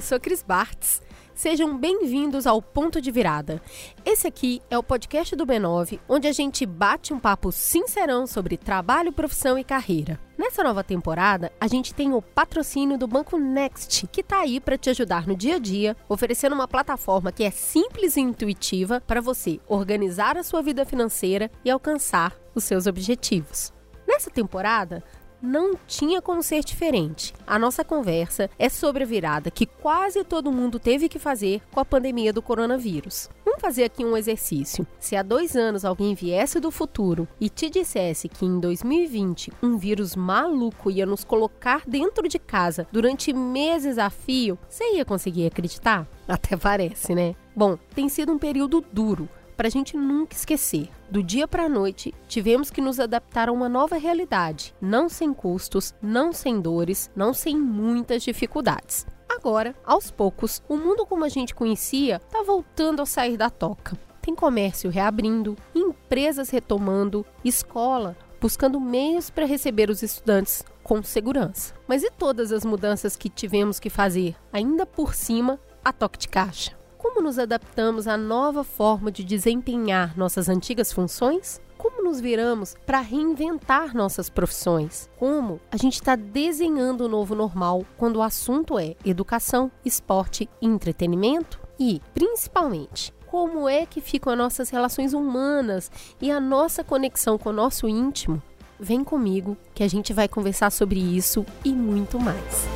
eu sou Cris Bartz. Sejam bem-vindos ao Ponto de Virada. Esse aqui é o podcast do B9, onde a gente bate um papo sincerão sobre trabalho, profissão e carreira. Nessa nova temporada, a gente tem o patrocínio do Banco Next, que está aí para te ajudar no dia a dia, oferecendo uma plataforma que é simples e intuitiva para você organizar a sua vida financeira e alcançar os seus objetivos. Nessa temporada, não tinha como ser diferente. A nossa conversa é sobre a virada que quase todo mundo teve que fazer com a pandemia do coronavírus. Vamos fazer aqui um exercício. Se há dois anos alguém viesse do futuro e te dissesse que em 2020 um vírus maluco ia nos colocar dentro de casa durante meses a fio, você ia conseguir acreditar? Até parece, né? Bom, tem sido um período duro para a gente nunca esquecer. Do dia para a noite, tivemos que nos adaptar a uma nova realidade, não sem custos, não sem dores, não sem muitas dificuldades. Agora, aos poucos, o mundo como a gente conhecia está voltando a sair da toca. Tem comércio reabrindo, empresas retomando, escola buscando meios para receber os estudantes com segurança. Mas e todas as mudanças que tivemos que fazer, ainda por cima, a toque de caixa? Como nos adaptamos à nova forma de desempenhar nossas antigas funções? Como nos viramos para reinventar nossas profissões? Como a gente está desenhando o novo normal quando o assunto é educação, esporte e entretenimento? E, principalmente, como é que ficam as nossas relações humanas e a nossa conexão com o nosso íntimo? Vem comigo que a gente vai conversar sobre isso e muito mais.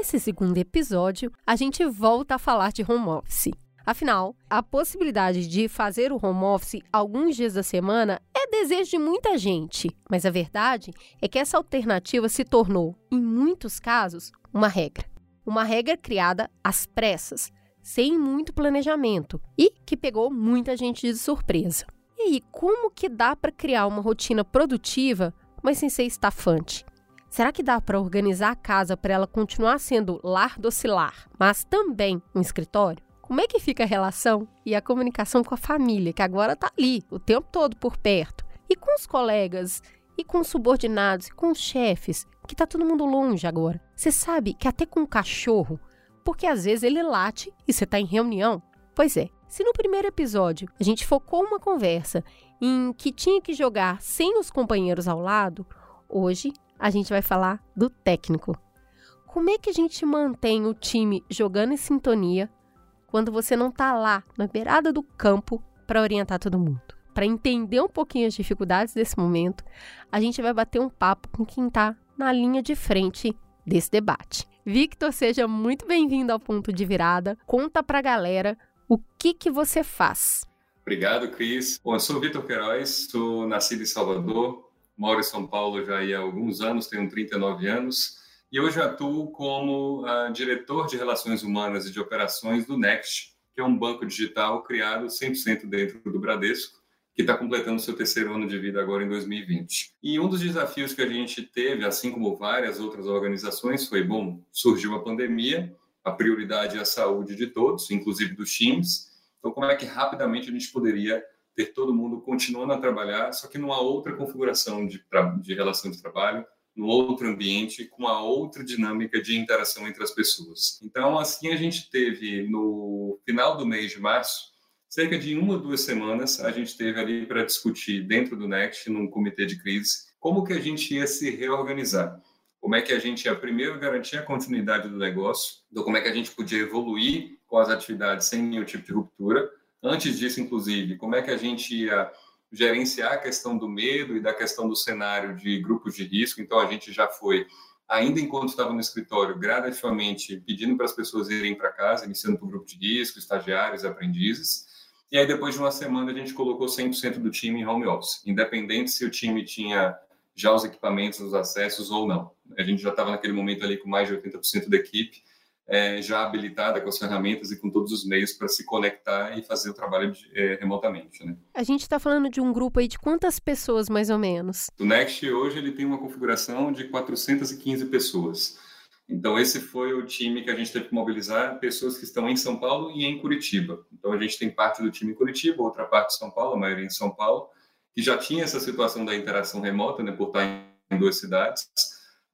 Nesse segundo episódio, a gente volta a falar de home office. Afinal, a possibilidade de fazer o home office alguns dias da semana é desejo de muita gente, mas a verdade é que essa alternativa se tornou, em muitos casos, uma regra. Uma regra criada às pressas, sem muito planejamento e que pegou muita gente de surpresa. E aí, como que dá para criar uma rotina produtiva, mas sem ser estafante? Será que dá para organizar a casa para ela continuar sendo lar docilar, mas também um escritório? Como é que fica a relação e a comunicação com a família, que agora está ali, o tempo todo por perto? E com os colegas, e com os subordinados, e com os chefes, que está todo mundo longe agora. Você sabe que até com o cachorro, porque às vezes ele late e você está em reunião. Pois é, se no primeiro episódio a gente focou uma conversa em que tinha que jogar sem os companheiros ao lado, hoje a gente vai falar do técnico. Como é que a gente mantém o time jogando em sintonia quando você não está lá na beirada do campo para orientar todo mundo? Para entender um pouquinho as dificuldades desse momento, a gente vai bater um papo com quem está na linha de frente desse debate. Victor, seja muito bem-vindo ao Ponto de Virada. Conta para a galera o que, que você faz. Obrigado, Cris. Bom, eu sou o Vitor Queiroz, sou nascido em Salvador, moro em São Paulo já há alguns anos, tenho 39 anos, e hoje atuo como uh, diretor de Relações Humanas e de Operações do Next, que é um banco digital criado 100% dentro do Bradesco, que está completando seu terceiro ano de vida agora em 2020. E um dos desafios que a gente teve, assim como várias outras organizações, foi, bom, surgiu a pandemia, a prioridade é a saúde de todos, inclusive dos times, então como é que rapidamente a gente poderia ter todo mundo continuando a trabalhar, só que numa outra configuração de, de relação de trabalho, num outro ambiente, com uma outra dinâmica de interação entre as pessoas. Então, assim, a gente teve no final do mês de março, cerca de uma ou duas semanas, a gente teve ali para discutir dentro do Next, num comitê de crise, como que a gente ia se reorganizar. Como é que a gente ia primeiro garantir a continuidade do negócio, do como é que a gente podia evoluir com as atividades sem nenhum tipo de ruptura, Antes disso, inclusive, como é que a gente ia gerenciar a questão do medo e da questão do cenário de grupos de risco? Então, a gente já foi, ainda enquanto estava no escritório, gradativamente pedindo para as pessoas irem para casa, iniciando o grupo de risco, estagiários, aprendizes. E aí, depois de uma semana, a gente colocou 100% do time em home office, independente se o time tinha já os equipamentos, os acessos ou não. A gente já estava naquele momento ali com mais de 80% da equipe é, já habilitada com as ferramentas e com todos os meios para se conectar e fazer o trabalho de, é, remotamente. Né? A gente está falando de um grupo aí de quantas pessoas, mais ou menos? O Next hoje ele tem uma configuração de 415 pessoas. Então, esse foi o time que a gente teve que mobilizar, pessoas que estão em São Paulo e em Curitiba. Então, a gente tem parte do time em Curitiba, outra parte em São Paulo, a maioria em São Paulo, que já tinha essa situação da interação remota, né, por estar em duas cidades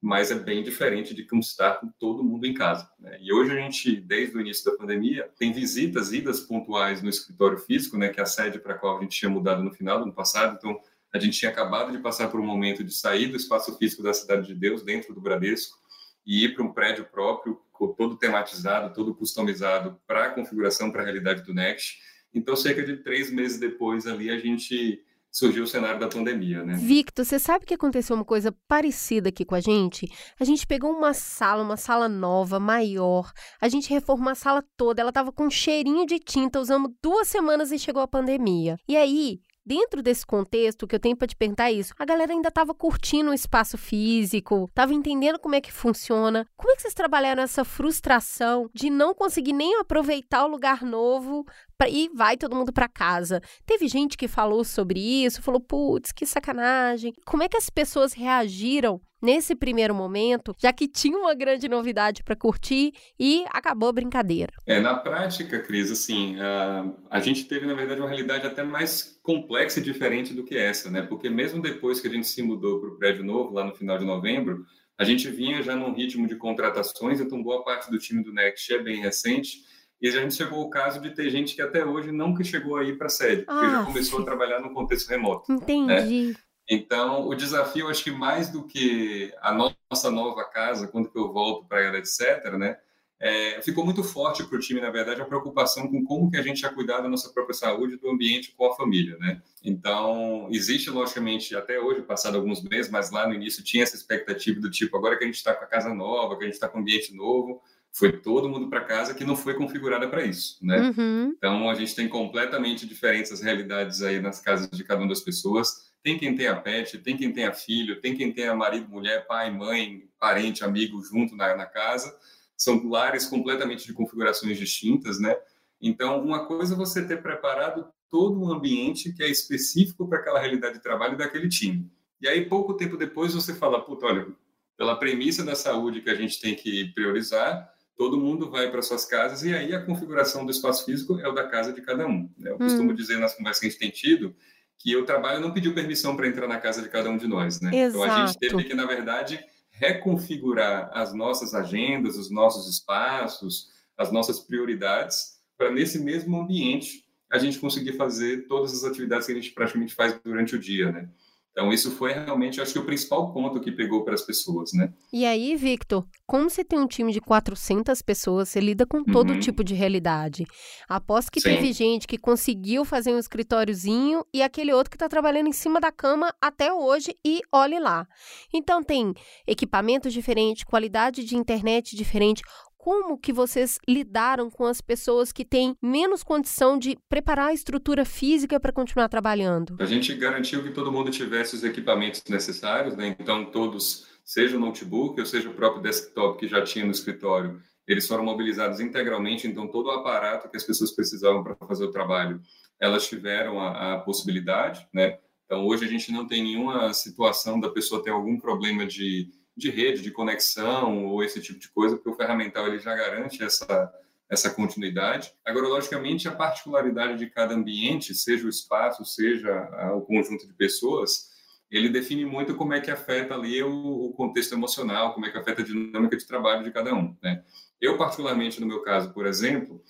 mas é bem diferente de como estar com todo mundo em casa. Né? E hoje a gente, desde o início da pandemia, tem visitas, idas pontuais no escritório físico, né, que é a sede para a qual a gente tinha mudado no final do ano passado. Então, a gente tinha acabado de passar por um momento de sair do espaço físico da Cidade de Deus, dentro do Bradesco, e ir para um prédio próprio, todo tematizado, todo customizado para a configuração, para a realidade do Next. Então, cerca de três meses depois ali, a gente surgiu o cenário da pandemia, né? Victor, você sabe que aconteceu uma coisa parecida aqui com a gente? A gente pegou uma sala, uma sala nova, maior, a gente reformou a sala toda, ela tava com um cheirinho de tinta, usamos duas semanas e chegou a pandemia. E aí, Dentro desse contexto, que eu tenho para te perguntar é isso. A galera ainda estava curtindo o espaço físico, estava entendendo como é que funciona. Como é que vocês trabalharam essa frustração de não conseguir nem aproveitar o lugar novo pra, e vai todo mundo para casa? Teve gente que falou sobre isso, falou, putz, que sacanagem. Como é que as pessoas reagiram nesse primeiro momento, já que tinha uma grande novidade para curtir e acabou a brincadeira. É, na prática, Cris, assim, a, a gente teve, na verdade, uma realidade até mais complexa e diferente do que essa, né? Porque mesmo depois que a gente se mudou para o prédio novo, lá no final de novembro, a gente vinha já num ritmo de contratações, então boa parte do time do Next é bem recente, e a gente chegou ao caso de ter gente que até hoje nunca chegou aí para a sede, porque ah, já começou sim. a trabalhar no contexto remoto. Entendi. Né? Então, o desafio, acho que mais do que a nossa nova casa, quando eu volto para ela, etc., né, é, ficou muito forte para o time, na verdade, a preocupação com como que a gente ia cuidar da nossa própria saúde, do ambiente com a família, né? Então, existe, logicamente, até hoje, passado alguns meses, mas lá no início tinha essa expectativa do tipo, agora que a gente está com a casa nova, que a gente está com um ambiente novo, foi todo mundo para casa que não foi configurada para isso, né? Uhum. Então, a gente tem completamente diferentes realidades aí nas casas de cada uma das pessoas, tem quem tenha pet, tem quem tenha filho, tem quem tenha marido, mulher, pai, mãe, parente, amigo junto na, na casa. São lares completamente de configurações distintas, né? Então, uma coisa é você ter preparado todo um ambiente que é específico para aquela realidade de trabalho daquele time. E aí, pouco tempo depois, você fala, puta, olha, pela premissa da saúde que a gente tem que priorizar, todo mundo vai para suas casas e aí a configuração do espaço físico é o da casa de cada um. Né? Eu hum. costumo dizer nas conversas que a gente tem tido que o trabalho não pediu permissão para entrar na casa de cada um de nós, né? Exato. Então a gente teve que, na verdade, reconfigurar as nossas agendas, os nossos espaços, as nossas prioridades, para nesse mesmo ambiente a gente conseguir fazer todas as atividades que a gente praticamente faz durante o dia, né? Então, isso foi realmente, acho que, o principal ponto que pegou para as pessoas, né? E aí, Victor, como você tem um time de 400 pessoas, você lida com todo uhum. tipo de realidade. Aposto que Sim. teve gente que conseguiu fazer um escritóriozinho e aquele outro que está trabalhando em cima da cama até hoje e olhe lá. Então, tem equipamentos diferentes, qualidade de internet diferente, como que vocês lidaram com as pessoas que têm menos condição de preparar a estrutura física para continuar trabalhando? A gente garantiu que todo mundo tivesse os equipamentos necessários, né? Então todos, seja o notebook ou seja o próprio desktop que já tinha no escritório, eles foram mobilizados integralmente, então todo o aparato que as pessoas precisavam para fazer o trabalho, elas tiveram a, a possibilidade, né? Então hoje a gente não tem nenhuma situação da pessoa ter algum problema de de rede, de conexão ou esse tipo de coisa, porque o ferramental ele já garante essa, essa continuidade. Agora, logicamente, a particularidade de cada ambiente, seja o espaço, seja o conjunto de pessoas, ele define muito como é que afeta ali o, o contexto emocional, como é que afeta a dinâmica de trabalho de cada um. Né? Eu, particularmente, no meu caso, por exemplo,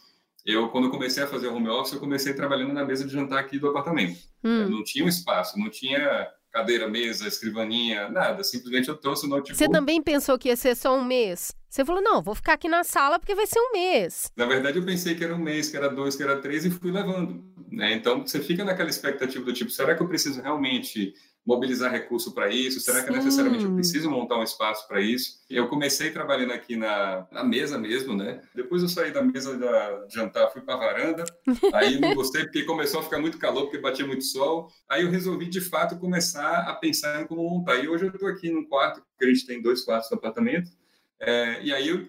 eu, quando comecei a fazer home office, eu comecei trabalhando na mesa de jantar aqui do apartamento. Hum. Não tinha um espaço, não tinha cadeira, mesa, escrivaninha, nada. Simplesmente eu trouxe o notebook. Você também pensou que ia ser só um mês? Você falou, não, vou ficar aqui na sala porque vai ser um mês. Na verdade, eu pensei que era um mês, que era dois, que era três e fui levando. Né? Então, você fica naquela expectativa do tipo, será que eu preciso realmente mobilizar recurso para isso? Será que necessariamente eu preciso montar um espaço para isso? Eu comecei trabalhando aqui na, na, mesa mesmo, né? Depois eu saí da mesa da, de jantar, fui para a varanda. Aí não gostei porque começou a ficar muito calor, porque batia muito sol. Aí eu resolvi, de fato, começar a pensar em como montar. E hoje eu estou aqui num quarto, porque a gente tem dois quartos no apartamento. É, e aí eu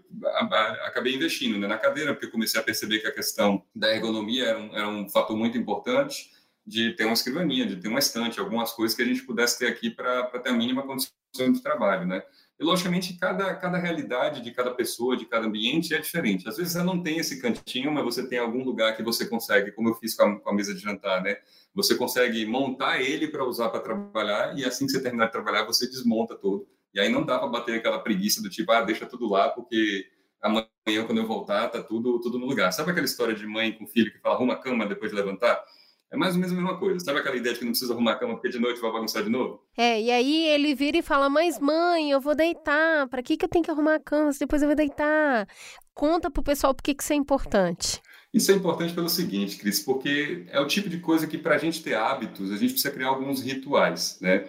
acabei investindo né, na cadeira, porque comecei a perceber que a questão da ergonomia era um, era um fator muito importante de ter uma escrivaninha, de ter uma estante, algumas coisas que a gente pudesse ter aqui para ter a mínima condição de trabalho, né? E, logicamente, cada, cada realidade de cada pessoa, de cada ambiente é diferente. Às vezes você não tem esse cantinho, mas você tem algum lugar que você consegue, como eu fiz com a, com a mesa de jantar, né? Você consegue montar ele para usar para trabalhar e assim que você terminar de trabalhar, você desmonta todo E aí não dá para bater aquela preguiça do tipo, ah, deixa tudo lá, porque amanhã, quando eu voltar, tá tudo, tudo no lugar. Sabe aquela história de mãe com filho que fala, arruma a cama depois de levantar? É mais ou menos a mesma coisa. Sabe aquela ideia de que não precisa arrumar a cama porque de noite vai bagunçar de novo? É, e aí ele vira e fala: Mas mãe, eu vou deitar. Para que, que eu tenho que arrumar a cama se depois eu vou deitar? Conta pro pessoal por que, que isso é importante. Isso é importante pelo seguinte, Cris, porque é o tipo de coisa que para a gente ter hábitos, a gente precisa criar alguns rituais, né?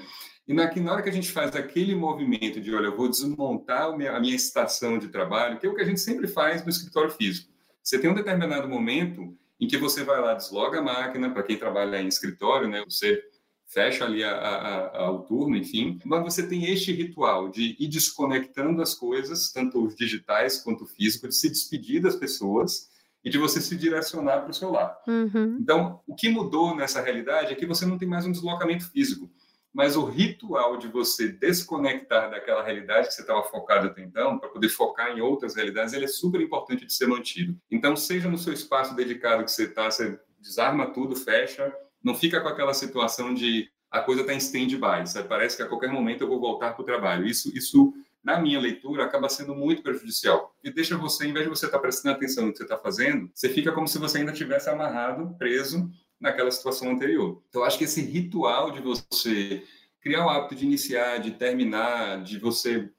E na, na hora que a gente faz aquele movimento de, olha, eu vou desmontar a minha, a minha estação de trabalho, que é o que a gente sempre faz no escritório físico. Você tem um determinado momento em que você vai lá, desloga a máquina, para quem trabalha em escritório, né? Você fecha ali a, a, a, o turno, enfim, mas você tem este ritual de ir desconectando as coisas, tanto os digitais quanto o físico, de se despedir das pessoas e de você se direcionar para o celular. Uhum. Então, o que mudou nessa realidade é que você não tem mais um deslocamento físico mas o ritual de você desconectar daquela realidade que você estava focado até então, para poder focar em outras realidades, ele é super importante de ser mantido. Então, seja no seu espaço dedicado que você está, você desarma tudo, fecha, não fica com aquela situação de a coisa está em stand-by, parece que a qualquer momento eu vou voltar para o trabalho. Isso, isso, na minha leitura, acaba sendo muito prejudicial. E deixa você, em vez de você estar tá prestando atenção no que você está fazendo, você fica como se você ainda tivesse amarrado, preso naquela situação anterior. Então, acho que esse ritual de você criar o hábito de iniciar, de terminar, de você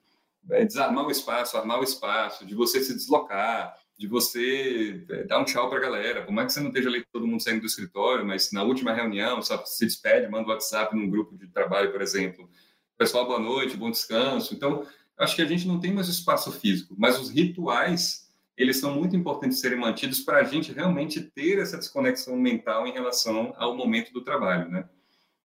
é, desarmar o espaço, armar o espaço, de você se deslocar, de você é, dar um tchau para a galera. Por mais que você não esteja ali todo mundo saindo do escritório, mas na última reunião, só se despede, manda um WhatsApp num grupo de trabalho, por exemplo. Pessoal, boa noite, bom descanso. Então, acho que a gente não tem mais espaço físico, mas os rituais eles são muito importantes serem mantidos para a gente realmente ter essa desconexão mental em relação ao momento do trabalho, né?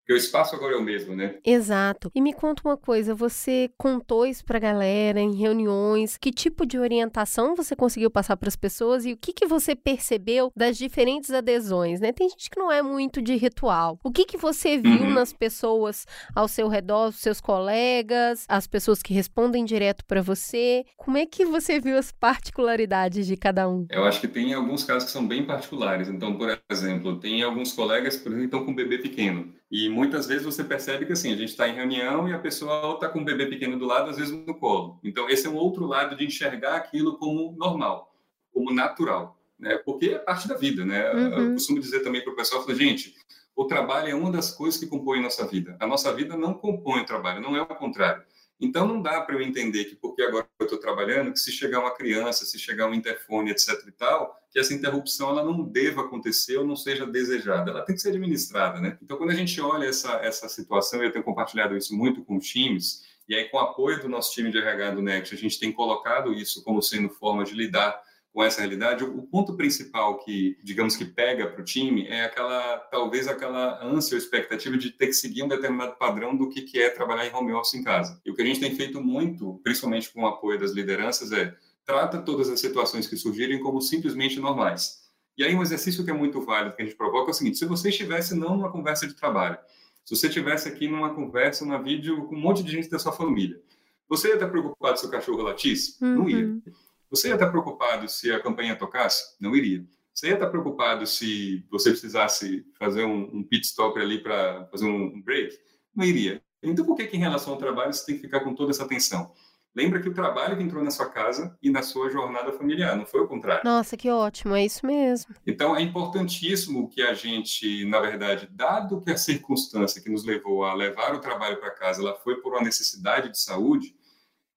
Porque o espaço agora é o mesmo, né? Exato. E me conta uma coisa, você contou isso pra galera em reuniões? Que tipo de orientação você conseguiu passar para as pessoas e o que, que você percebeu das diferentes adesões, né? Tem gente que não é muito de ritual. O que, que você viu uhum. nas pessoas ao seu redor, os seus colegas, as pessoas que respondem direto para você? Como é que você viu as particularidades de cada um? Eu acho que tem alguns casos que são bem particulares. Então, por exemplo, tem alguns colegas, por exemplo, que estão com um bebê pequeno. E muitas vezes você percebe que assim, a gente está em reunião e a pessoa está com um bebê pequeno do lado, às vezes no colo. Então, esse é um outro lado de enxergar aquilo como normal, como natural, né? Porque é parte da vida, né? Uhum. Eu costumo dizer também para o pessoal, gente, o trabalho é uma das coisas que compõe a nossa vida. A nossa vida não compõe o trabalho, não é o contrário. Então não dá para eu entender que porque agora eu estou trabalhando, que se chegar uma criança, se chegar um interfone, etc e tal, que essa interrupção ela não deva acontecer ou não seja desejada, ela tem que ser administrada, né? Então quando a gente olha essa essa situação, eu tenho compartilhado isso muito com times, e aí com o apoio do nosso time de RH do Next, a gente tem colocado isso como sendo forma de lidar com essa realidade, o ponto principal que, digamos que pega para o time é aquela, talvez aquela ânsia ou expectativa de ter que seguir um determinado padrão do que, que é trabalhar em home office em casa. E o que a gente tem feito muito, principalmente com o apoio das lideranças, é trata todas as situações que surgirem como simplesmente normais. E aí um exercício que é muito válido que a gente provoca é o seguinte: se você estivesse não numa conversa de trabalho, se você estivesse aqui numa conversa, numa vídeo com um monte de gente da sua família, você ia estar preocupado se o cachorro latisse? Uhum. Não ia. Você ia estar preocupado se a campanha tocasse? Não iria. Você ia estar preocupado se você precisasse fazer um, um pit stop ali para fazer um break? Não iria. Então, por que, que em relação ao trabalho você tem que ficar com toda essa atenção? Lembra que o trabalho entrou na sua casa e na sua jornada familiar, não foi o contrário. Nossa, que ótimo, é isso mesmo. Então, é importantíssimo que a gente, na verdade, dado que a circunstância que nos levou a levar o trabalho para casa, ela foi por uma necessidade de saúde,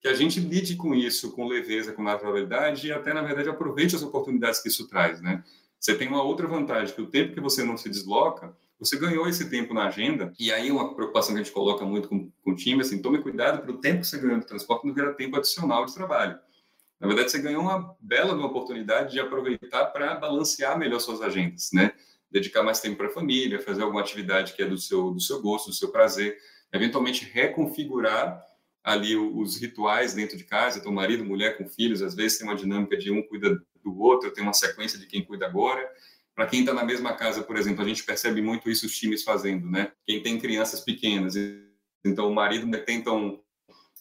que a gente lide com isso com leveza, com naturalidade e até, na verdade, aproveite as oportunidades que isso traz, né? Você tem uma outra vantagem, que o tempo que você não se desloca, você ganhou esse tempo na agenda, e aí uma preocupação que a gente coloca muito com, com o time, assim, tome cuidado para o tempo que você ganhou no transporte não virar tempo adicional de trabalho. Na verdade, você ganhou uma bela uma oportunidade de aproveitar para balancear melhor suas agendas, né? Dedicar mais tempo para a família, fazer alguma atividade que é do seu, do seu gosto, do seu prazer, eventualmente reconfigurar ali os rituais dentro de casa, então marido, mulher com filhos, às vezes tem uma dinâmica de um cuida do outro, tem uma sequência de quem cuida agora. Para quem está na mesma casa, por exemplo, a gente percebe muito isso os times fazendo, né? Quem tem crianças pequenas, então o marido né, tentam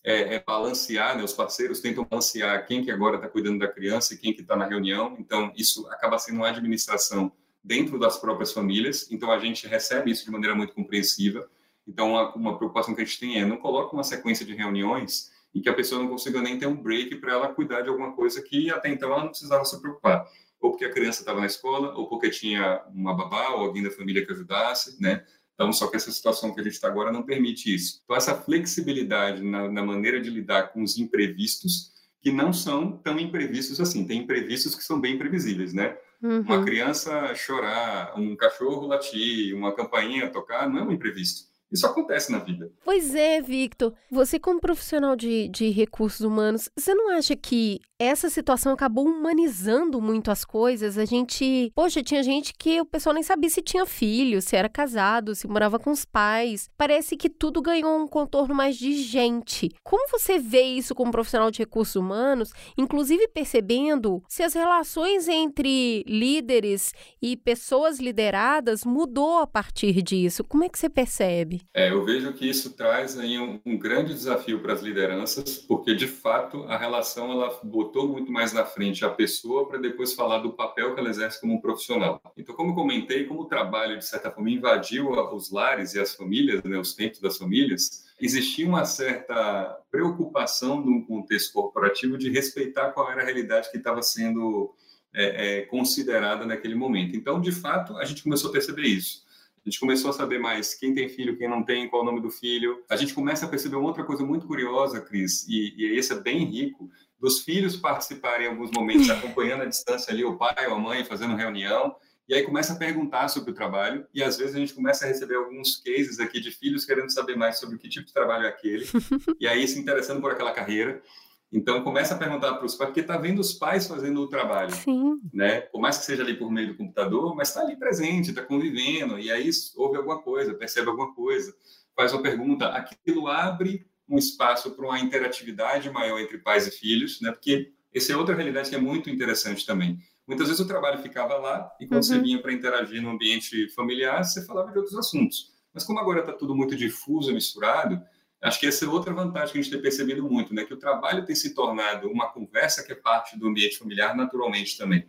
é, é, balancear, né? Os parceiros tentam balancear quem que agora está cuidando da criança e quem que está na reunião. Então isso acaba sendo uma administração dentro das próprias famílias. Então a gente recebe isso de maneira muito compreensiva então, uma, uma, preocupação que a gente tem é não coloque uma sequência de reuniões em que a pessoa não consiga nem ter um break para ela cuidar de alguma coisa que até então ela não precisava se preocupar. Ou porque a criança estava na escola, ou porque tinha uma babá ou alguém da família que ajudasse, né? Então, só que essa situação que a gente está agora não permite isso. Então, essa flexibilidade na, na maneira de lidar com os imprevistos, que não são tão imprevistos assim. Tem imprevistos que são bem previsíveis, né? Uhum. Uma criança chorar, um cachorro latir, uma campainha tocar, não é um imprevisto. Isso acontece na vida. Pois é, Victor. Você, como profissional de, de recursos humanos, você não acha que essa situação acabou humanizando muito as coisas? A gente. Poxa, tinha gente que o pessoal nem sabia se tinha filho, se era casado, se morava com os pais. Parece que tudo ganhou um contorno mais de gente. Como você vê isso como profissional de recursos humanos, inclusive percebendo se as relações entre líderes e pessoas lideradas mudou a partir disso? Como é que você percebe? É, eu vejo que isso traz aí um, um grande desafio para as lideranças, porque de fato a relação ela botou muito mais na frente a pessoa para depois falar do papel que ela exerce como profissional. Então, como eu comentei, como o trabalho de certa forma invadiu os lares e as famílias, né, os tempos das famílias, existia uma certa preocupação no contexto corporativo de respeitar qual era a realidade que estava sendo é, é, considerada naquele momento. Então, de fato, a gente começou a perceber isso. A gente começou a saber mais quem tem filho, quem não tem, qual o nome do filho. A gente começa a perceber uma outra coisa muito curiosa, Cris, e, e esse é bem rico, dos filhos participarem em alguns momentos, acompanhando à distância ali o pai ou a mãe fazendo reunião, e aí começa a perguntar sobre o trabalho, e às vezes a gente começa a receber alguns cases aqui de filhos querendo saber mais sobre que tipo de trabalho é aquele, e aí se interessando por aquela carreira. Então, começa a perguntar para os pais, porque está vendo os pais fazendo o trabalho. Sim. Né? Por mais que seja ali por meio do computador, mas está ali presente, está convivendo, e aí ouve alguma coisa, percebe alguma coisa, faz uma pergunta. Aquilo abre um espaço para uma interatividade maior entre pais e filhos, né? porque essa é outra realidade que é muito interessante também. Muitas vezes o trabalho ficava lá, e quando uhum. você vinha para interagir no ambiente familiar, você falava de outros assuntos. Mas como agora está tudo muito difuso, misturado, Acho que essa é outra vantagem que a gente tem percebido muito, né? Que o trabalho tem se tornado uma conversa que é parte do ambiente familiar naturalmente também,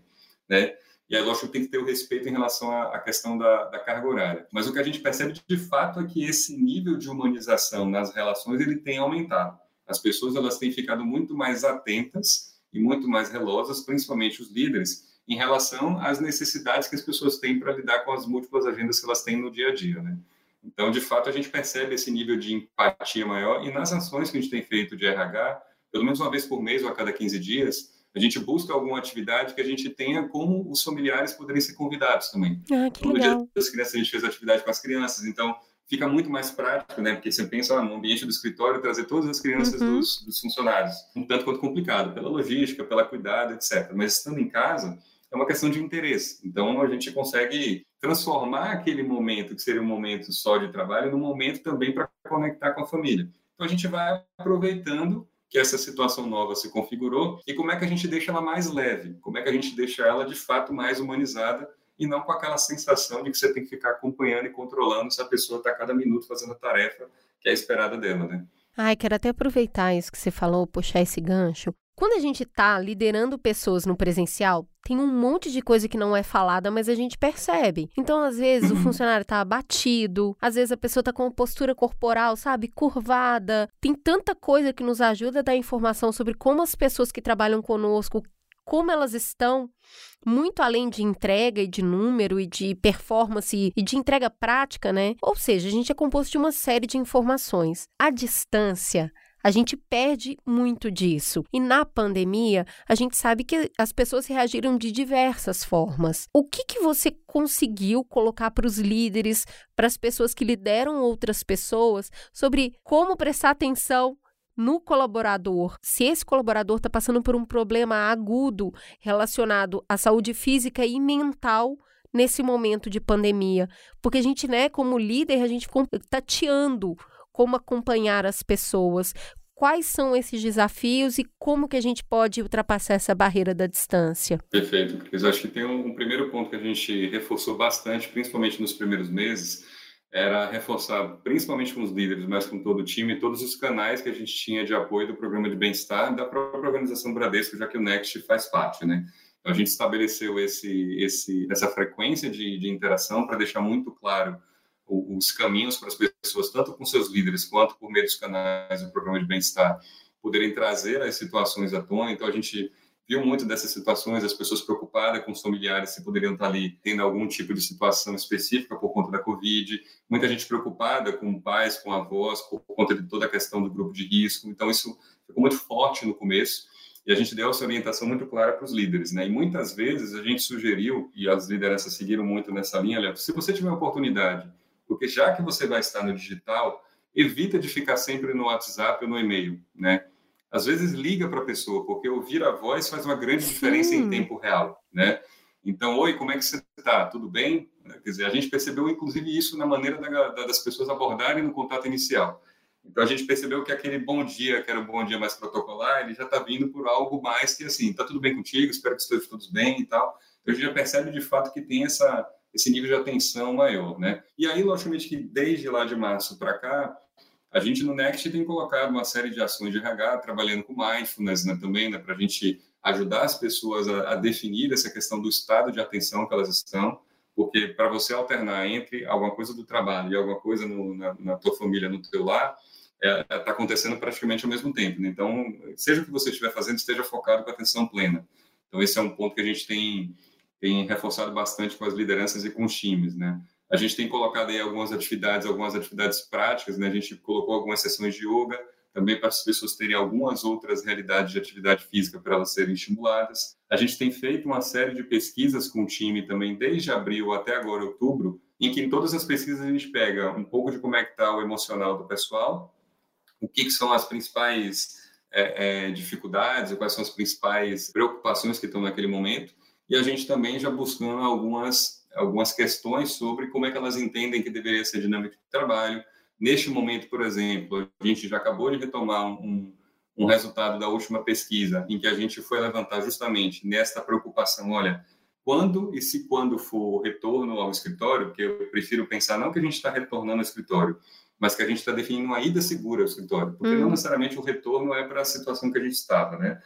né? E é lógico tem que ter o respeito em relação à, questão da, da, carga horária. Mas o que a gente percebe de fato é que esse nível de humanização nas relações ele tem aumentado. As pessoas elas têm ficado muito mais atentas e muito mais relosas, principalmente os líderes, em relação às necessidades que as pessoas têm para lidar com as múltiplas agendas que elas têm no dia a dia, né? Então, de fato, a gente percebe esse nível de empatia maior e nas ações que a gente tem feito de RH, pelo menos uma vez por mês ou a cada 15 dias, a gente busca alguma atividade que a gente tenha como os familiares poderem ser convidados também. Ah, que legal. No dia das crianças, a gente fez atividade com as crianças, então fica muito mais prático, né? Porque você pensa lá, no ambiente do escritório, trazer todas as crianças uhum. dos, dos funcionários. Um tanto quanto complicado, pela logística, pela cuidado, etc. Mas estando em casa, é uma questão de interesse. Então, a gente consegue transformar aquele momento, que seria um momento só de trabalho, num momento também para conectar com a família. Então, a gente vai aproveitando que essa situação nova se configurou e como é que a gente deixa ela mais leve, como é que a gente deixa ela de fato mais humanizada e não com aquela sensação de que você tem que ficar acompanhando e controlando se a pessoa está cada minuto fazendo a tarefa que é esperada dela, né? Ai, quero até aproveitar isso que você falou, puxar esse gancho, quando a gente está liderando pessoas no presencial, tem um monte de coisa que não é falada, mas a gente percebe. Então, às vezes, o uhum. funcionário está abatido, às vezes a pessoa está com uma postura corporal, sabe, curvada. Tem tanta coisa que nos ajuda a dar informação sobre como as pessoas que trabalham conosco, como elas estão, muito além de entrega e de número e de performance e de entrega prática, né? Ou seja, a gente é composto de uma série de informações. A distância a gente perde muito disso. E na pandemia, a gente sabe que as pessoas reagiram de diversas formas. O que, que você conseguiu colocar para os líderes, para as pessoas que lideram outras pessoas, sobre como prestar atenção no colaborador, se esse colaborador está passando por um problema agudo relacionado à saúde física e mental nesse momento de pandemia. Porque a gente, né, como líder, a gente ficou tateando como acompanhar as pessoas, quais são esses desafios e como que a gente pode ultrapassar essa barreira da distância? Perfeito, Cris. Acho que tem um, um, primeiro ponto que a gente reforçou bastante, principalmente nos primeiros meses, era reforçar, principalmente com os líderes, mas com todo o time, todos os canais que a gente tinha de apoio do programa de bem-estar da própria organização Bradesco, já que o Next faz parte, né? Então, a gente estabeleceu esse, esse, essa frequência de, de interação para deixar muito claro os caminhos para as pessoas, tanto com seus líderes quanto por meio dos canais do programa de bem-estar, poderem trazer as situações à tona. Então, a gente viu muito dessas situações, as pessoas preocupadas com os familiares se poderiam estar ali tendo algum tipo de situação específica por conta da Covid, muita gente preocupada com pais, com avós, por conta de toda a questão do grupo de risco. Então, isso ficou muito forte no começo e a gente deu essa orientação muito clara para os líderes, né? E muitas vezes a gente sugeriu, e as lideranças seguiram muito nessa linha, se você tiver oportunidade, porque já que você vai estar no digital, evita de ficar sempre no WhatsApp ou no e-mail, né? às vezes liga para a pessoa, porque ouvir a voz faz uma grande diferença Sim. em tempo real, né? Então, oi, como é que você está? Tudo bem? Quer dizer, a gente percebeu, inclusive, isso na maneira da, da, das pessoas abordarem no contato inicial. Então, a gente percebeu que aquele bom dia, que era o bom dia mais protocolar, ele já está vindo por algo mais que, assim, está tudo bem contigo, espero que esteja todos bem e tal. Então, a gente já percebe, de fato, que tem essa, esse nível de atenção maior, né? E aí, logicamente, que desde lá de março para cá, a gente no Next tem colocado uma série de ações de RH, trabalhando com mindfulness né, também, né, para a gente ajudar as pessoas a, a, definir essa questão do estado de atenção que elas estão, porque para você alternar entre alguma coisa do trabalho e alguma coisa no, na, na tua família, no teu lar, está é, é tá acontecendo praticamente ao mesmo tempo. Né? Então, seja o que você estiver fazendo, esteja focado com atenção plena. Então, esse é um ponto que a gente tem, tem reforçado bastante com as lideranças e com os times, né? A gente tem colocado aí algumas atividades, algumas atividades práticas, né? A gente colocou algumas sessões de yoga também para as pessoas terem algumas outras realidades de atividade física para elas serem estimuladas. A gente tem feito uma série de pesquisas com o time também desde abril até agora outubro, em que em todas as pesquisas a gente pega um pouco de como é que está o emocional do pessoal, o que, que são as principais é, é, dificuldades, quais são as principais preocupações que estão naquele momento, e a gente também já buscando algumas algumas questões sobre como é que elas entendem que deveria ser a dinâmica de trabalho. Neste momento, por exemplo, a gente já acabou de retomar um, um resultado da última pesquisa, em que a gente foi levantar justamente nesta preocupação, olha, quando e se quando for o retorno ao escritório, porque eu prefiro pensar não que a gente está retornando ao escritório, mas que a gente está definindo uma ida segura ao escritório, porque hum. não necessariamente o retorno é para a situação que a gente estava, né?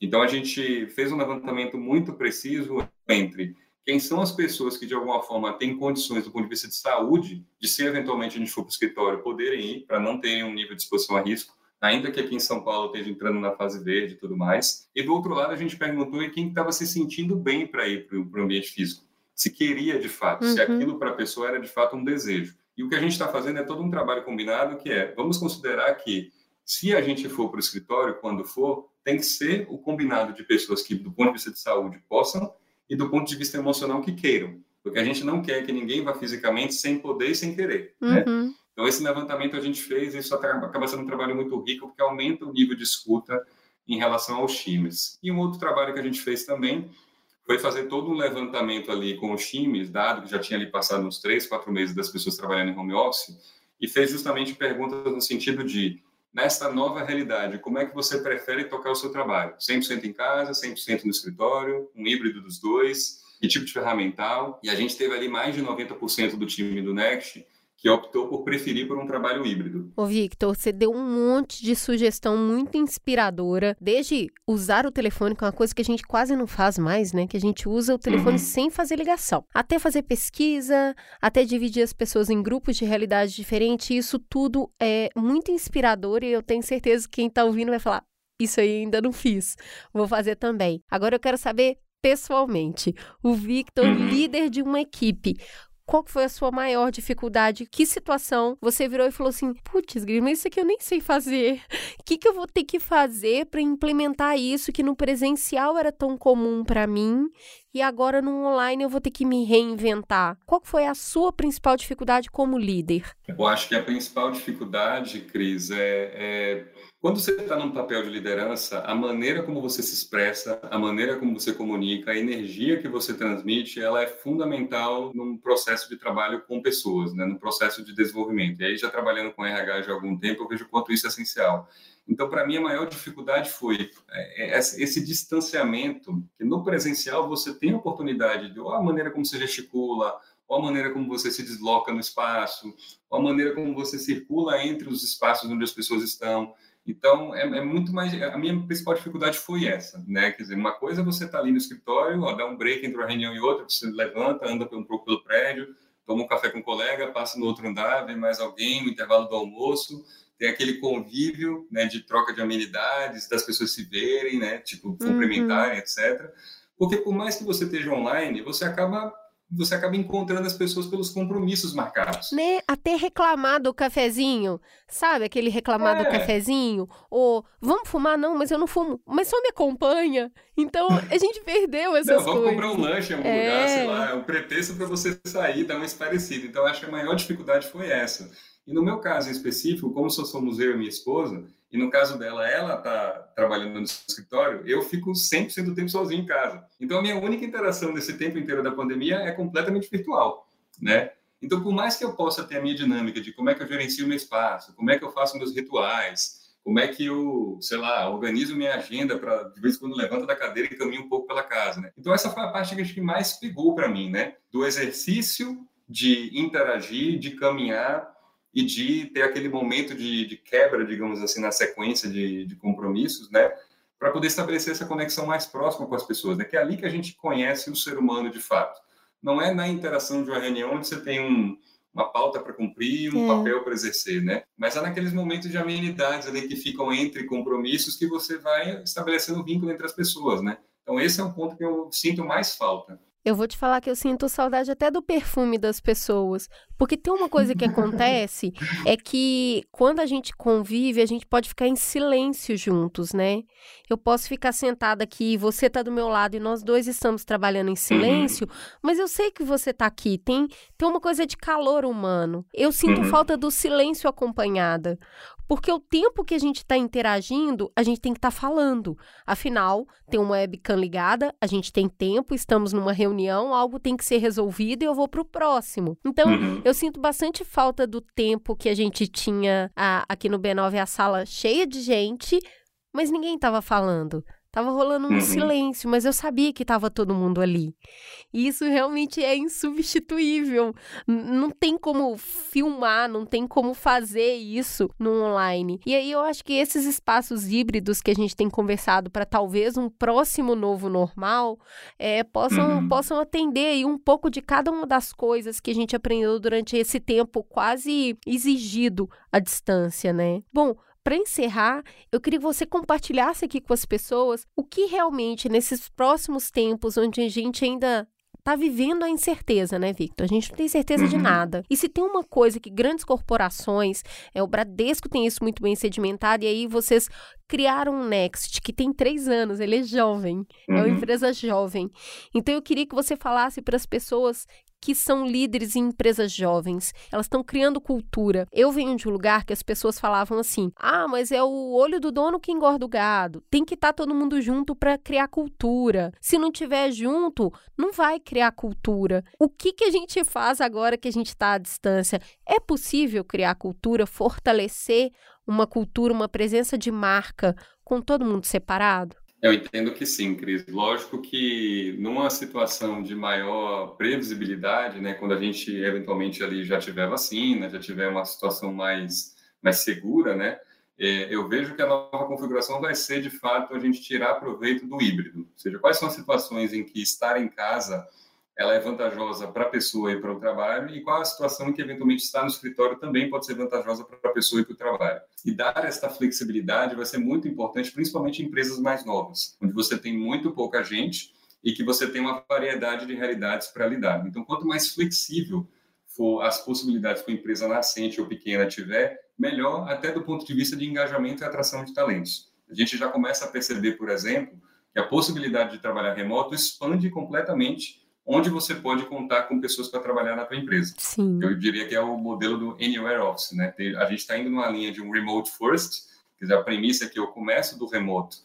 Então a gente fez um levantamento muito preciso entre quem são as pessoas que, de alguma forma, têm condições do ponto de vista de saúde, de se eventualmente a gente for para o escritório, poderem ir, para não terem um nível de exposição a risco, ainda que aqui em São Paulo esteja entrando na fase verde e tudo mais. E do outro lado, a gente perguntou quem estava se sentindo bem para ir para o ambiente físico, se queria de fato, uhum. se aquilo para a pessoa era de fato um desejo. E o que a gente está fazendo é todo um trabalho combinado, que é, vamos considerar que se a gente for para o escritório, quando for, tem que ser o combinado de pessoas que, do ponto de vista de saúde, possam e do ponto de vista emocional que queiram. Porque a gente não quer que ninguém vá fisicamente sem poder e sem querer. Né? Uhum. Né? Então, esse levantamento a gente fez e isso acaba sendo um trabalho muito rico, porque aumenta o nível de escuta em relação aos times. E um outro trabalho que a gente fez também foi fazer todo um levantamento ali com os times, dado que já tinha ali passado uns três, quatro meses das pessoas trabalhando em home office, e fez justamente perguntas no sentido de nesta nova realidade, como é que você prefere tocar o seu trabalho? 100% em casa, 100% no escritório, um híbrido dos dois? Que tipo de ferramental? E a gente teve ali mais de 90% do time do Next que optou por preferir por um trabalho híbrido. Ô Victor, você deu um monte de sugestão muito inspiradora, desde usar o telefone, que é uma coisa que a gente quase não faz mais, né? Que a gente usa o telefone uhum. sem fazer ligação. Até fazer pesquisa, até dividir as pessoas em grupos de realidade diferente, isso tudo é muito inspirador e eu tenho certeza que quem está ouvindo vai falar: isso aí ainda não fiz, vou fazer também. Agora eu quero saber pessoalmente, o Victor, uhum. líder de uma equipe, qual foi a sua maior dificuldade? Que situação você virou e falou assim: putz, Grima, isso aqui eu nem sei fazer. O que, que eu vou ter que fazer para implementar isso que no presencial era tão comum para mim e agora no online eu vou ter que me reinventar? Qual foi a sua principal dificuldade como líder? Eu acho que a principal dificuldade, Cris, é, é quando você está num papel de liderança, a maneira como você se expressa, a maneira como você comunica, a energia que você transmite, ela é fundamental num processo de trabalho com pessoas, né? no processo de desenvolvimento. E aí, já trabalhando com RH já há algum tempo, eu vejo quanto isso é essencial. Então, para mim, a maior dificuldade foi é, é, esse distanciamento, que no presencial você tem a oportunidade de, ou a maneira como você gesticula, ou a maneira como você se desloca no espaço, ou a maneira como você circula entre os espaços onde as pessoas estão. Então, é, é, muito mais. A minha principal dificuldade foi essa, né? Quer dizer, uma coisa é você estar tá ali no escritório, ó, dá um break entre uma reunião e outra, você levanta, anda um pouco pelo prédio, toma um café com um colega, passa no outro andar, vem mais alguém, no intervalo do almoço, tem aquele convívio, né, de troca de amenidades, das pessoas se verem, né, tipo, cumprimentarem, uhum. etc. Porque por mais que você esteja online, você acaba você acaba encontrando as pessoas pelos compromissos marcados. Né? Até reclamar do cafezinho, sabe? Aquele reclamar é. do cafezinho. Ou, vamos fumar? Não, mas eu não fumo. Mas só me acompanha. Então, a gente perdeu essas não, vamos coisas. comprar um lanche em algum é. lugar, sei lá. É um pretexto para você sair, dar uma esparecida. Então, acho que a maior dificuldade foi essa. E no meu caso específico, como só somos eu e minha esposa, e no caso dela, ela está trabalhando no escritório, eu fico 100% do tempo sozinho em casa. Então, a minha única interação nesse tempo inteiro da pandemia é completamente virtual, né? Então, por mais que eu possa ter a minha dinâmica de como é que eu gerencio meu espaço, como é que eu faço meus rituais, como é que eu, sei lá, organizo minha agenda para, de vez em quando, levanta da cadeira e caminho um pouco pela casa, né? Então, essa foi a parte que acho que mais pegou para mim, né? Do exercício de interagir, de caminhar e de ter aquele momento de, de quebra, digamos assim, na sequência de, de compromissos, né? Para poder estabelecer essa conexão mais próxima com as pessoas, né? Que é ali que a gente conhece o ser humano de fato. Não é na interação de uma reunião onde você tem um, uma pauta para cumprir, um é. papel para exercer, né? Mas é naqueles momentos de amenidades ali que ficam entre compromissos que você vai estabelecendo vínculo entre as pessoas, né? Então esse é um ponto que eu sinto mais falta. Eu vou te falar que eu sinto saudade até do perfume das pessoas. Porque tem uma coisa que acontece, é que quando a gente convive, a gente pode ficar em silêncio juntos, né? Eu posso ficar sentada aqui, você tá do meu lado e nós dois estamos trabalhando em silêncio, mas eu sei que você tá aqui. Tem, tem uma coisa de calor humano. Eu sinto uhum. falta do silêncio acompanhada. Porque o tempo que a gente está interagindo, a gente tem que estar tá falando. Afinal, tem uma webcam ligada, a gente tem tempo, estamos numa reunião, algo tem que ser resolvido e eu vou para o próximo. Então, uhum. eu sinto bastante falta do tempo que a gente tinha a, aqui no B9, a sala cheia de gente, mas ninguém estava falando. Tava rolando um uhum. silêncio, mas eu sabia que tava todo mundo ali. E isso realmente é insubstituível. não tem como filmar, não tem como fazer isso no online. E aí eu acho que esses espaços híbridos que a gente tem conversado para talvez um próximo novo normal é, possam, uhum. possam atender aí um pouco de cada uma das coisas que a gente aprendeu durante esse tempo quase exigido à distância, né? Bom, para encerrar, eu queria que você compartilhasse aqui com as pessoas o que realmente nesses próximos tempos, onde a gente ainda está vivendo a incerteza, né, Victor? A gente não tem certeza de uhum. nada. E se tem uma coisa que grandes corporações, é o Bradesco tem isso muito bem sedimentado, e aí vocês criaram um Next, que tem três anos, ele é jovem, uhum. é uma uhum. empresa jovem. Então eu queria que você falasse para as pessoas que são líderes em empresas jovens. Elas estão criando cultura. Eu venho de um lugar que as pessoas falavam assim: ah, mas é o olho do dono que engorda o gado. Tem que estar tá todo mundo junto para criar cultura. Se não tiver junto, não vai criar cultura. O que, que a gente faz agora que a gente está à distância? É possível criar cultura, fortalecer uma cultura, uma presença de marca com todo mundo separado? Eu entendo que sim, Cris. Lógico que numa situação de maior previsibilidade, né, quando a gente eventualmente ali já tiver vacina, já tiver uma situação mais, mais segura, né, é, eu vejo que a nova configuração vai ser, de fato, a gente tirar proveito do híbrido. Ou seja, quais são as situações em que estar em casa ela é vantajosa para a pessoa e para o trabalho, e qual a situação em que eventualmente estar no escritório também pode ser vantajosa para a pessoa e para o trabalho. E dar esta flexibilidade vai ser muito importante, principalmente em empresas mais novas, onde você tem muito pouca gente e que você tem uma variedade de realidades para lidar. Então, quanto mais flexível for as possibilidades que a empresa nascente ou pequena tiver, melhor até do ponto de vista de engajamento e atração de talentos. A gente já começa a perceber, por exemplo, que a possibilidade de trabalhar remoto expande completamente onde você pode contar com pessoas para trabalhar na tua empresa. Sim. Eu diria que é o modelo do Anywhere Office, né? A gente está indo numa linha de um remote first, quer dizer, a premissa é que eu começo do remoto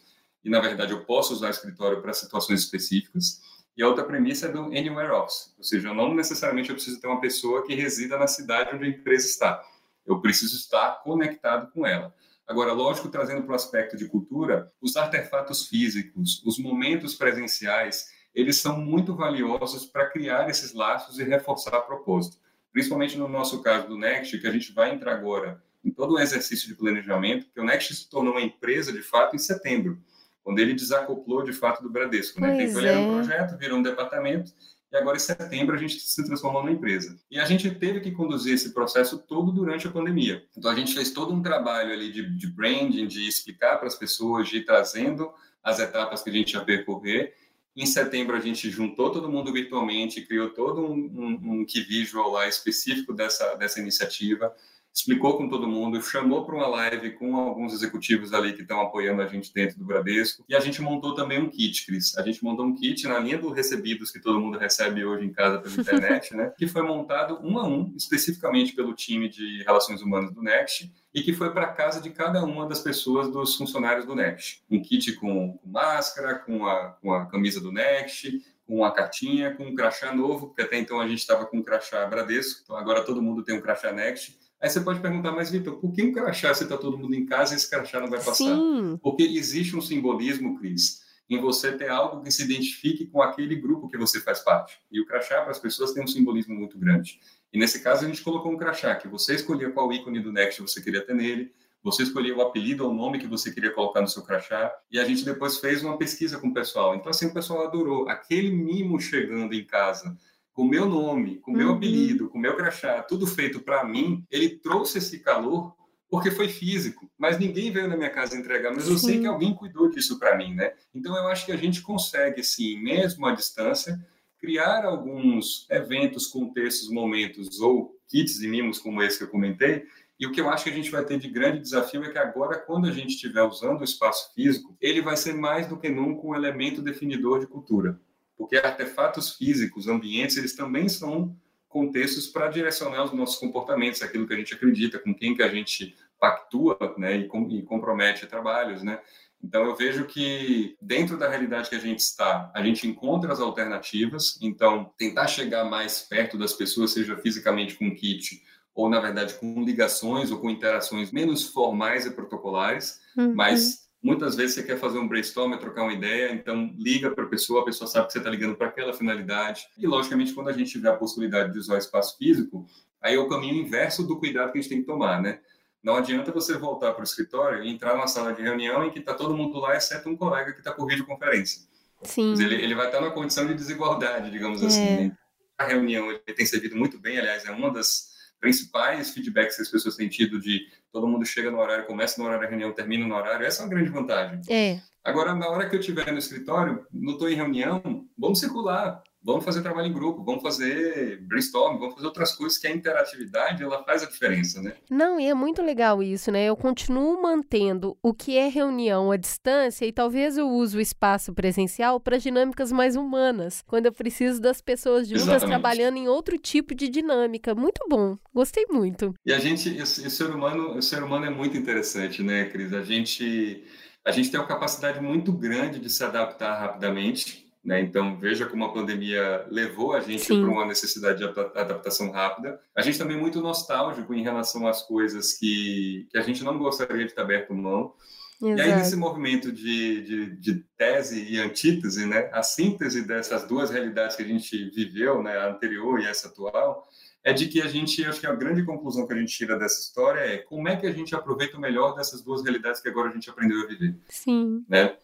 e, na verdade, eu posso usar o escritório para situações específicas. E a outra premissa é do Anywhere Office, ou seja, não necessariamente eu preciso ter uma pessoa que resida na cidade onde a empresa está. Eu preciso estar conectado com ela. Agora, lógico, trazendo para o aspecto de cultura, os artefatos físicos, os momentos presenciais, eles são muito valiosos para criar esses laços e reforçar a propósito. Principalmente no nosso caso do Next, que a gente vai entrar agora em todo o exercício de planejamento, que o Next se tornou uma empresa, de fato, em setembro, quando ele desacoplou, de fato, do Bradesco. Né? Então, ele era um é. projeto, virou um departamento, e agora em setembro a gente se transformou numa empresa. E a gente teve que conduzir esse processo todo durante a pandemia. Então a gente fez todo um trabalho ali de, de branding, de explicar para as pessoas, de ir trazendo as etapas que a gente ia percorrer. Em setembro a gente juntou todo mundo virtualmente, criou todo um, um, um visual lá específico dessa, dessa iniciativa explicou com todo mundo, chamou para uma live com alguns executivos ali que estão apoiando a gente dentro do Bradesco. E a gente montou também um kit, Cris. A gente montou um kit na linha dos recebidos que todo mundo recebe hoje em casa pela internet, né? Que foi montado um a um, especificamente pelo time de Relações Humanas do Next e que foi para casa de cada uma das pessoas dos funcionários do Next. Um kit com, com máscara, com a, com a camisa do Next, com uma cartinha, com um crachá novo, porque até então a gente estava com um crachá Bradesco, então agora todo mundo tem um crachá Next Aí você pode perguntar, mas Vitor, por que um crachá se está todo mundo em casa e esse crachá não vai passar? Sim. Porque existe um simbolismo, Cris, em você ter algo que se identifique com aquele grupo que você faz parte. E o crachá para as pessoas tem um simbolismo muito grande. E nesse caso a gente colocou um crachá, que você escolhia qual ícone do Next você queria ter nele, você escolhia o apelido ou o nome que você queria colocar no seu crachá, e a gente depois fez uma pesquisa com o pessoal. Então, assim, o pessoal adorou. Aquele mimo chegando em casa, com meu nome, com meu uhum. apelido, com meu crachá, tudo feito para mim, ele trouxe esse calor porque foi físico, mas ninguém veio na minha casa entregar, mas eu sim. sei que alguém cuidou disso para mim, né? Então eu acho que a gente consegue, sim, mesmo à distância, criar alguns eventos, contextos, momentos ou kits de mimos como esse que eu comentei. E o que eu acho que a gente vai ter de grande desafio é que agora, quando a gente estiver usando o espaço físico, ele vai ser mais do que nunca um elemento definidor de cultura porque artefatos físicos, ambientes, eles também são contextos para direcionar os nossos comportamentos, aquilo que a gente acredita, com quem que a gente pactua, né, e, com, e compromete trabalhos, né. Então eu vejo que dentro da realidade que a gente está, a gente encontra as alternativas. Então tentar chegar mais perto das pessoas, seja fisicamente com kit ou na verdade com ligações ou com interações menos formais e protocolares, uhum. mas Muitas vezes você quer fazer um brainstorm, trocar uma ideia, então liga para a pessoa, a pessoa sabe que você está ligando para aquela finalidade. E, logicamente, quando a gente tiver a possibilidade de usar o espaço físico, aí é o caminho inverso do cuidado que a gente tem que tomar, né? Não adianta você voltar para o escritório e entrar numa sala de reunião em que está todo mundo lá, exceto um colega que está por videoconferência. Sim. Ele, ele, vai estar numa condição de desigualdade, digamos assim, é. assim. Né? A reunião ele tem servido muito bem, aliás, é uma das principais feedbacks que as pessoas têm tido de todo mundo chega no horário, começa no horário da reunião, termina no horário, essa é uma grande vantagem. É. Agora, na hora que eu estiver no escritório, não estou em reunião, vamos circular, vamos fazer trabalho em grupo, vamos fazer brainstorm, vamos fazer outras coisas que a interatividade ela faz a diferença, né? Não, e é muito legal isso, né? Eu continuo mantendo o que é reunião à distância e talvez eu use o espaço presencial para dinâmicas mais humanas, quando eu preciso das pessoas juntas trabalhando em outro tipo de dinâmica. Muito bom, gostei muito. E a gente, o ser humano, o ser humano é muito interessante, né, Cris? A gente a gente tem uma capacidade muito grande de se adaptar rapidamente né? Então, veja como a pandemia levou a gente para uma necessidade de adaptação rápida. A gente também é muito nostálgico em relação às coisas que, que a gente não gostaria de estar aberto mão. Exato. E aí, nesse movimento de, de, de, tese e antítese, né, a síntese dessas duas realidades que a gente viveu, né, a anterior e essa atual, é de que a gente, acho que a grande conclusão que a gente tira dessa história é como é que a gente aproveita o melhor dessas duas realidades que agora a gente aprendeu a viver. Sim. Né?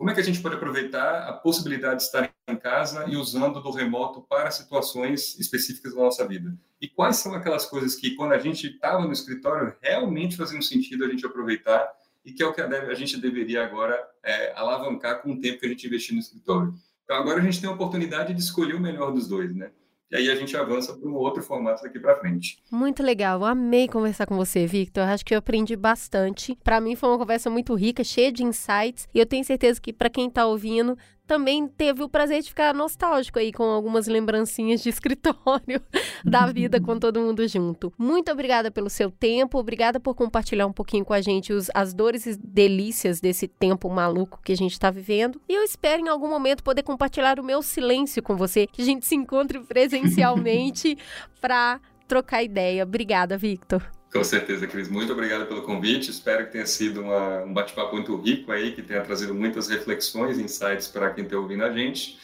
Como é que a gente pode aproveitar a possibilidade de estar em casa e usando do remoto para situações específicas da nossa vida? E quais são aquelas coisas que, quando a gente estava no escritório, realmente faziam sentido a gente aproveitar e que é o que a gente deveria agora é, alavancar com o tempo que a gente investiu no escritório? Então, agora a gente tem a oportunidade de escolher o melhor dos dois, né? E aí a gente avança para um outro formato daqui para frente. Muito legal. Eu amei conversar com você, Victor. Acho que eu aprendi bastante. Para mim foi uma conversa muito rica, cheia de insights. E eu tenho certeza que para quem está ouvindo também teve o prazer de ficar nostálgico aí com algumas lembrancinhas de escritório da vida com todo mundo junto. Muito obrigada pelo seu tempo, obrigada por compartilhar um pouquinho com a gente os, as dores e delícias desse tempo maluco que a gente está vivendo. E eu espero em algum momento poder compartilhar o meu silêncio com você, que a gente se encontre presencialmente para trocar ideia. Obrigada, Victor. Com certeza, Cris. Muito obrigado pelo convite. Espero que tenha sido uma, um bate-papo muito rico aí, que tenha trazido muitas reflexões, insights para quem está ouvindo a gente.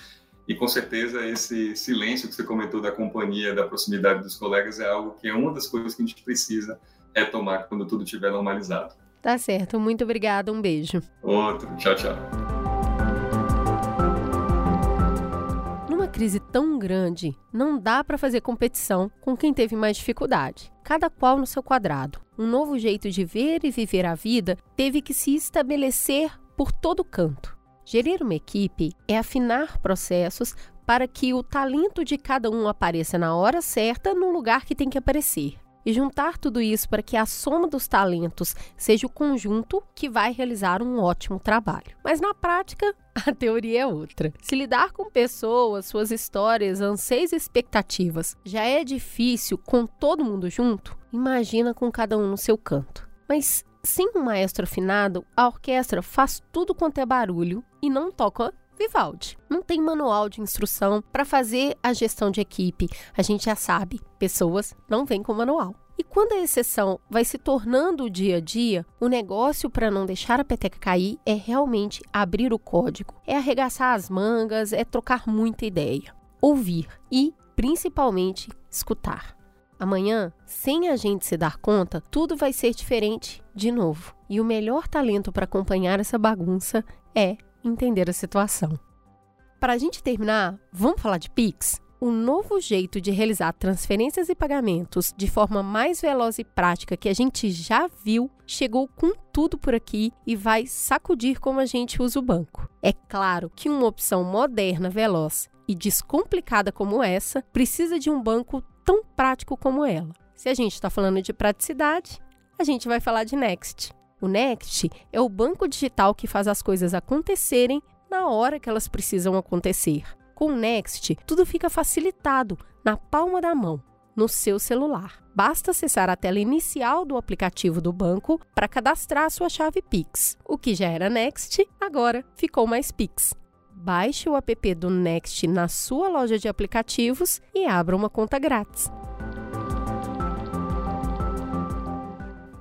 E com certeza esse silêncio que você comentou da companhia, da proximidade dos colegas é algo que é uma das coisas que a gente precisa retomar quando tudo estiver normalizado. Tá certo. Muito obrigada. Um beijo. Outro. Tchau, tchau. Crise tão grande, não dá para fazer competição com quem teve mais dificuldade. Cada qual no seu quadrado. Um novo jeito de ver e viver a vida teve que se estabelecer por todo canto. Gerir uma equipe é afinar processos para que o talento de cada um apareça na hora certa no lugar que tem que aparecer e juntar tudo isso para que a soma dos talentos seja o conjunto que vai realizar um ótimo trabalho. Mas na prática, a teoria é outra. Se lidar com pessoas, suas histórias, anseios e expectativas já é difícil com todo mundo junto, imagina com cada um no seu canto. Mas sem um maestro afinado, a orquestra faz tudo quanto é barulho e não toca Vivaldi. Não tem manual de instrução para fazer a gestão de equipe. A gente já sabe, pessoas não vêm com manual. E quando a exceção vai se tornando o dia a dia, o negócio para não deixar a peteca cair é realmente abrir o código, é arregaçar as mangas, é trocar muita ideia, ouvir e, principalmente, escutar. Amanhã, sem a gente se dar conta, tudo vai ser diferente de novo. E o melhor talento para acompanhar essa bagunça é entender a situação. Para a gente terminar, vamos falar de Pix? O novo jeito de realizar transferências e pagamentos de forma mais veloz e prática que a gente já viu chegou com tudo por aqui e vai sacudir como a gente usa o banco. É claro que uma opção moderna, veloz e descomplicada como essa precisa de um banco tão prático como ela. Se a gente está falando de praticidade, a gente vai falar de Next. O Next é o banco digital que faz as coisas acontecerem na hora que elas precisam acontecer. Com o Next, tudo fica facilitado na palma da mão, no seu celular. Basta acessar a tela inicial do aplicativo do banco para cadastrar sua chave Pix. O que já era Next, agora ficou mais Pix. Baixe o app do Next na sua loja de aplicativos e abra uma conta grátis.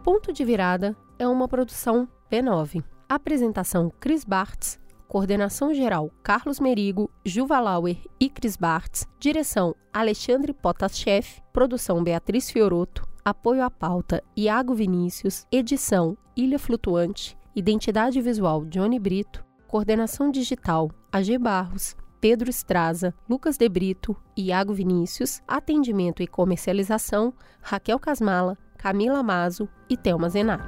Ponto de Virada é uma produção B9. Apresentação Cris Bartz, coordenação geral Carlos Merigo, Juva Lauer e Cris Bartz, direção Alexandre Potaschef, produção Beatriz Fioroto, apoio à pauta Iago Vinícius, edição Ilha Flutuante, identidade visual Johnny Brito, coordenação digital AG Barros, Pedro Estraza, Lucas De Brito, Iago Vinícius, atendimento e comercialização Raquel Casmala, Camila Mazo e Thelma Zenaro.